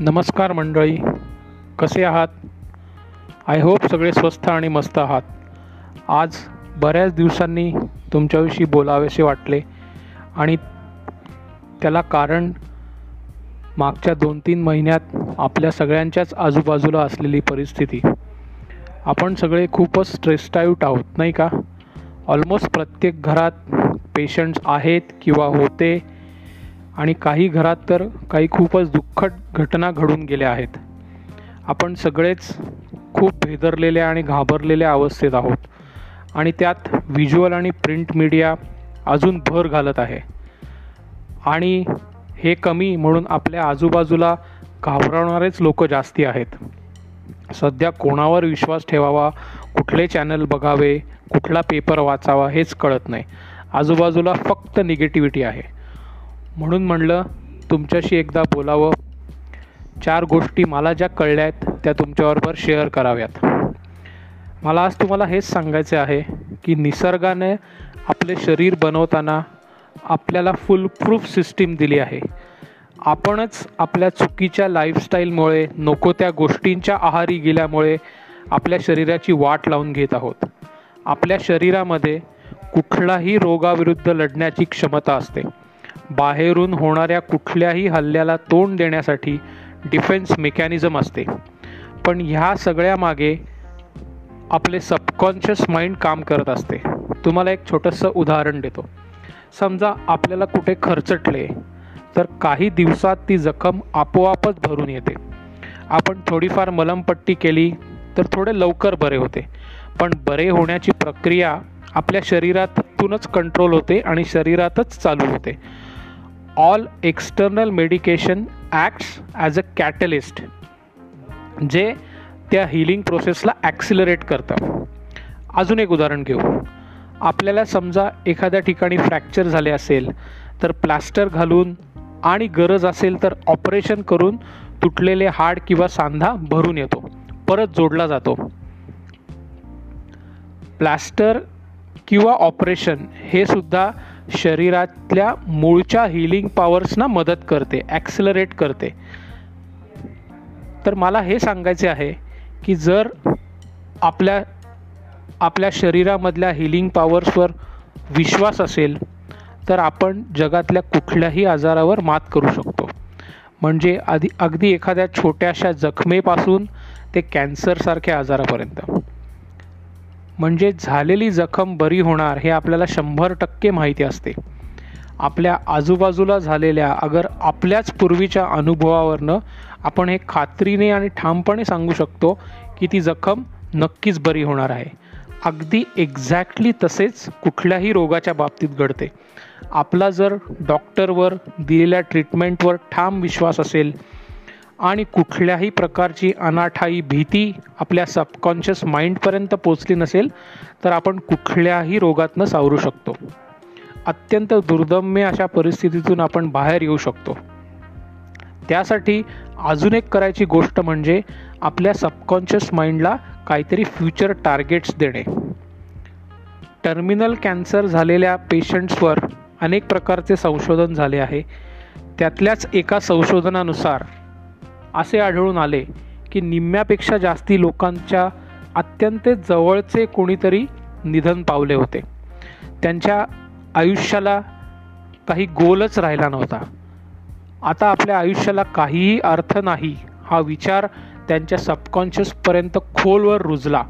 नमस्कार मंडळी कसे आहात? आय होप सगळे स्वस्थ आणि मस्त आहात. आज बऱ्याच दिवसांनी तुमच्याविषयी बोलावेसे वाटले आणि त्याला कारण मागच्या दोन तीन महिन्यात आपल्या सगळ्यांच्याच आजूबाजूला असलेली परिस्थिती. आपण सगळे खूपच स्ट्रेस्टाईट आहोत नाही का? ऑलमोस्ट प्रत्येक घरात पेशंट्स आहेत किंवा होते आणि काही घरात तर काही खूपच दुःखद घटना घडून गेल्या आहेत. आपण सगळेच खूप भेदरलेल्या आणि घाबरलेल्या अवस्थेत आहोत. आणि त्यात व्हिज्युअल आणि प्रिंट मीडिया अजून भर घालत आहे. आणि हे कमी म्हणून आपल्या आजूबाजूला घाबरवणारेच लोक जास्ती आहेत. सध्या कोणावर विश्वास ठेवावा कुठले चॅनल बघावे कुठला पेपर वाचावा हेच कळत नाही. आजूबाजूला फक्त निगेटिव्हिटी आहे. म्हणून म्हणलं तुमच्याशी एकदा बोलावं. चार गोष्टी मला ज्या कळल्या आहेत त्या तुमच्याबरोबर शेअर कराव्यात. मला आज तुम्हाला हेच सांगायचे आहे की निसर्गाने आपले शरीर बनवताना आपल्याला फुल प्रूफ सिस्टीम दिली आहे. आपणच आपल्या चुकीच्या लाईफस्टाईलमुळे नको त्या गोष्टींच्या आहारी गेल्यामुळे आपल्या शरीराची वाट लावून घेत आहोत. आपल्या शरीरामध्ये कुठलाही रोगाविरुद्ध लढण्याची क्षमता असते. बाहेरून होणाऱ्या कुठल्याही हल्ल्याला तोंड देण्यासाठी डिफेन्स मेकॅनिझम असते. पण ह्या सगळ्या मागे आपले सबकॉन्शियस माइंड काम करत असते. तुम्हाला एक छोटंसं उदाहरण देतो. समजा आपल्याला कुठे खर्चटले तर काही दिवसात ती जखम आपोआपच भरून येते. आपण थोडीफार मलमपट्टी केली तर थोडे लवकर बरे होते. पण बरे होण्याची प्रक्रिया आपल्या शरीरातूनच कंट्रोल होते आणि शरीरातच चालू होते. All external medication acts as a catalyst जे त्या हिलिंग प्रोसेसला ॲक्सिलरेट करतं. अजून एक उदाहरण घेऊ. आपल्याला समजा एखाद्या ठिकाणी फ्रॅक्चर झाले असेल तर प्लास्टर घालून आणि गरज असेल तर ऑपरेशन करून तुटलेले हाड किंवा सांधा भरून येतो परत जोडला जातो. प्लास्टर किंवा ऑपरेशन हे सुद्धा शरीरातल्या मूळच्या हिलिंग पॉवर्सना मदत करते ॲक्सिलरेट करते. तर मला हे सांगायचे आहे की जर आपल्या आपल्या शरीरामधल्या हिलिंग पॉवर्सवर विश्वास असेल तर आपण जगातल्या कुठल्याही आजारावर मात करू शकतो. म्हणजे आधी अगदी एखाद्या छोट्याशा जखमेपासून ते कॅन्सरसारख्या आजारापर्यंत. म्हणजे झालेली जखम बरी होणार हे आपल्याला शंभर टक्के माहिती असते. आपल्या आजूबाजूला झालेल्या अगर आपल्याच पूर्वीच्या अनुभवावरनं आपण हे खात्रीने आणि ठामपणे सांगू शकतो की ती जखम नक्कीच बरी होणार आहे. अगदी एक्झॅक्टली तसेच कुठल्याही रोगाच्या बाबतीत घडते. आपला जर डॉक्टरवर दिलेल्या ट्रीटमेंटवर ठाम विश्वास असेल आणि कुठल्याही प्रकारची अनाठाई भीती आपल्या सबकॉन्शियस माइंडपर्यंत पोचली नसेल तर आपण कुठल्याही रोगातनं सावरू शकतो. अत्यंत दुर्दम्य अशा परिस्थितीतून आपण बाहेर येऊ शकतो. त्यासाठी अजून एक करायची गोष्ट म्हणजे आपल्या सबकॉन्शियस माइंडला काहीतरी फ्युचर टार्गेट्स देणे. टर्मिनल कॅन्सर झालेल्या पेशंट्सवर अनेक प्रकारचे संशोधन झाले आहे. त्यातल्याच एका संशोधनानुसार असे आढळून आले की निम्म्यापेक्षा जास्ती लोकांच्या अत्यंत जवळचे कोणीतरी निधन पावले होते. त्यांच्या आयुष्याला काही गोलच राहिला नव्हता. आता आपल्या आयुष्याला काहीही अर्थ नाही हा विचार त्यांच्या सबकॉन्शियसपर्यंत खोलवर रुजला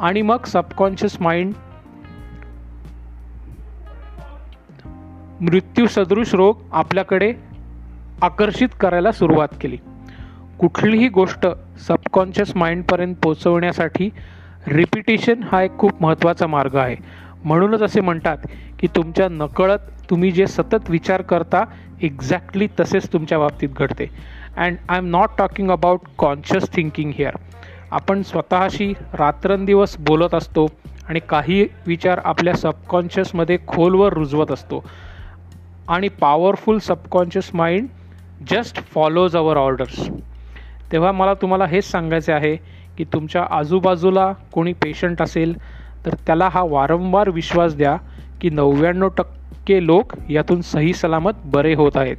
आणि मग सबकॉन्शियस माइंड मृत्यूसदृश रोग आपल्याकडे आकर्षित करायला सुरुवात केली. कुठलीही गोष्ट सबकॉन्शियस माइंडपर्यंत पोचवण्यासाठी रिपिटेशन हा एक खूप महत्त्वाचा मार्ग आहे. म्हणूनच असे म्हणतात की तुमच्या नकळत तुम्ही जे सतत विचार करता एक्झॅक्टली तसेच तुमच्या बाबतीत घडते. And I am not talking about conscious thinking here आपण स्वतःशी रात्रंदिवस बोलत असतो आणि काही विचार आपल्या सबकॉन्शियसमध्ये खोलवर रुजवत असतो. आणि powerful subconscious mind just follows our orders तेव्हा मला तुम्हाला हेच सांगायचे आहे की तुमच्या आजूबाजूला कोणी पेशंट असेल तर त्याला हा वारंवार विश्वास द्या की नव्याण्णव टक्के लोक यातून सही सलामत बरे होत आहेत.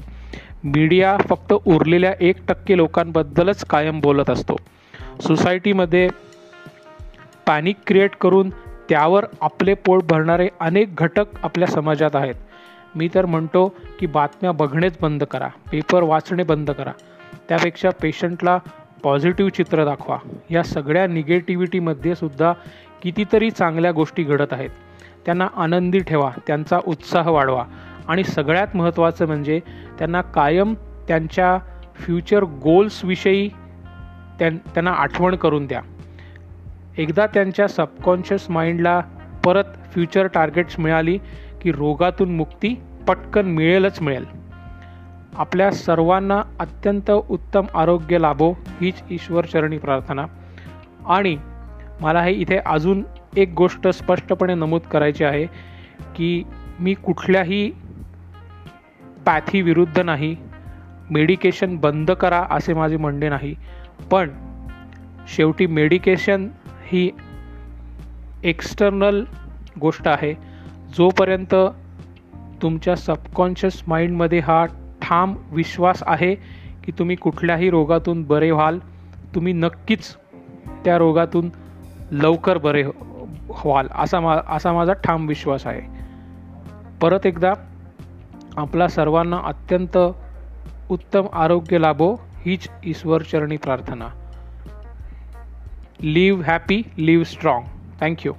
मीडिया फक्त उरलेल्या एक टक्के लोकांबद्दलच कायम बोलत असतो. सोसायटीमध्ये पॅनिक क्रिएट करून त्यावर आपले पोट भरणारे अनेक घटक आपल्या समाजात आहेत. मी तर म्हणतो की बातम्या बघणेच बंद करा पेपर वाचणे बंद करा. त्यापेक्षा पेशंटला पॉझिटिव्ह चित्र दाखवा. या सगळ्या निगेटिव्हिटीमध्ये सुद्धा कितीतरी चांगल्या गोष्टी घडत आहेत. त्यांना आनंदी ठेवा त्यांचा उत्साह वाढवा. आणि सगळ्यात महत्त्वाचं म्हणजे त्यांना कायम त्यांच्या फ्युचर गोल्सविषयी त्यां त्यांना आठवण करून द्या. एकदा त्यांच्या सबकॉन्शियस माइंडला परत फ्युचर टार्गेट्स मिळाली की रोगातून मुक्ती पटकन मिळेलच मिळेल. आपल्या सर्वांना अत्यंत उत्तम आरोग्य लाभो हीच ईश्वरचरणी प्रार्थना. आणि मला हे इथे अजून एक गोष्ट स्पष्टपणे नमूद करायची आहे की मी कुठल्याही पॅथीविरुद्ध नाही मेडिकेशन बंद करा असे माझे म्हणणे नाही पण शेवटी मेडिकेशन ही एक्सटर्नल गोष्ट आहे जोपर्यंत तुमच्या सबकॉन्शियस माइंडमध्ये हा ठाम विश्वास आहे की तुम्ही कुठल्याही रोगातून बरे व्हाल. तुम्ही नक्कीच त्या रोगातून लवकर बरे हो-, व्हाल असा मा असा माझा ठाम विश्वास आहे. परत एकदा आपला सर्वांना अत्यंत उत्तम आरोग्य लाभो हीच ईश्वरचरणी प्रार्थना. Live happy live strong thank you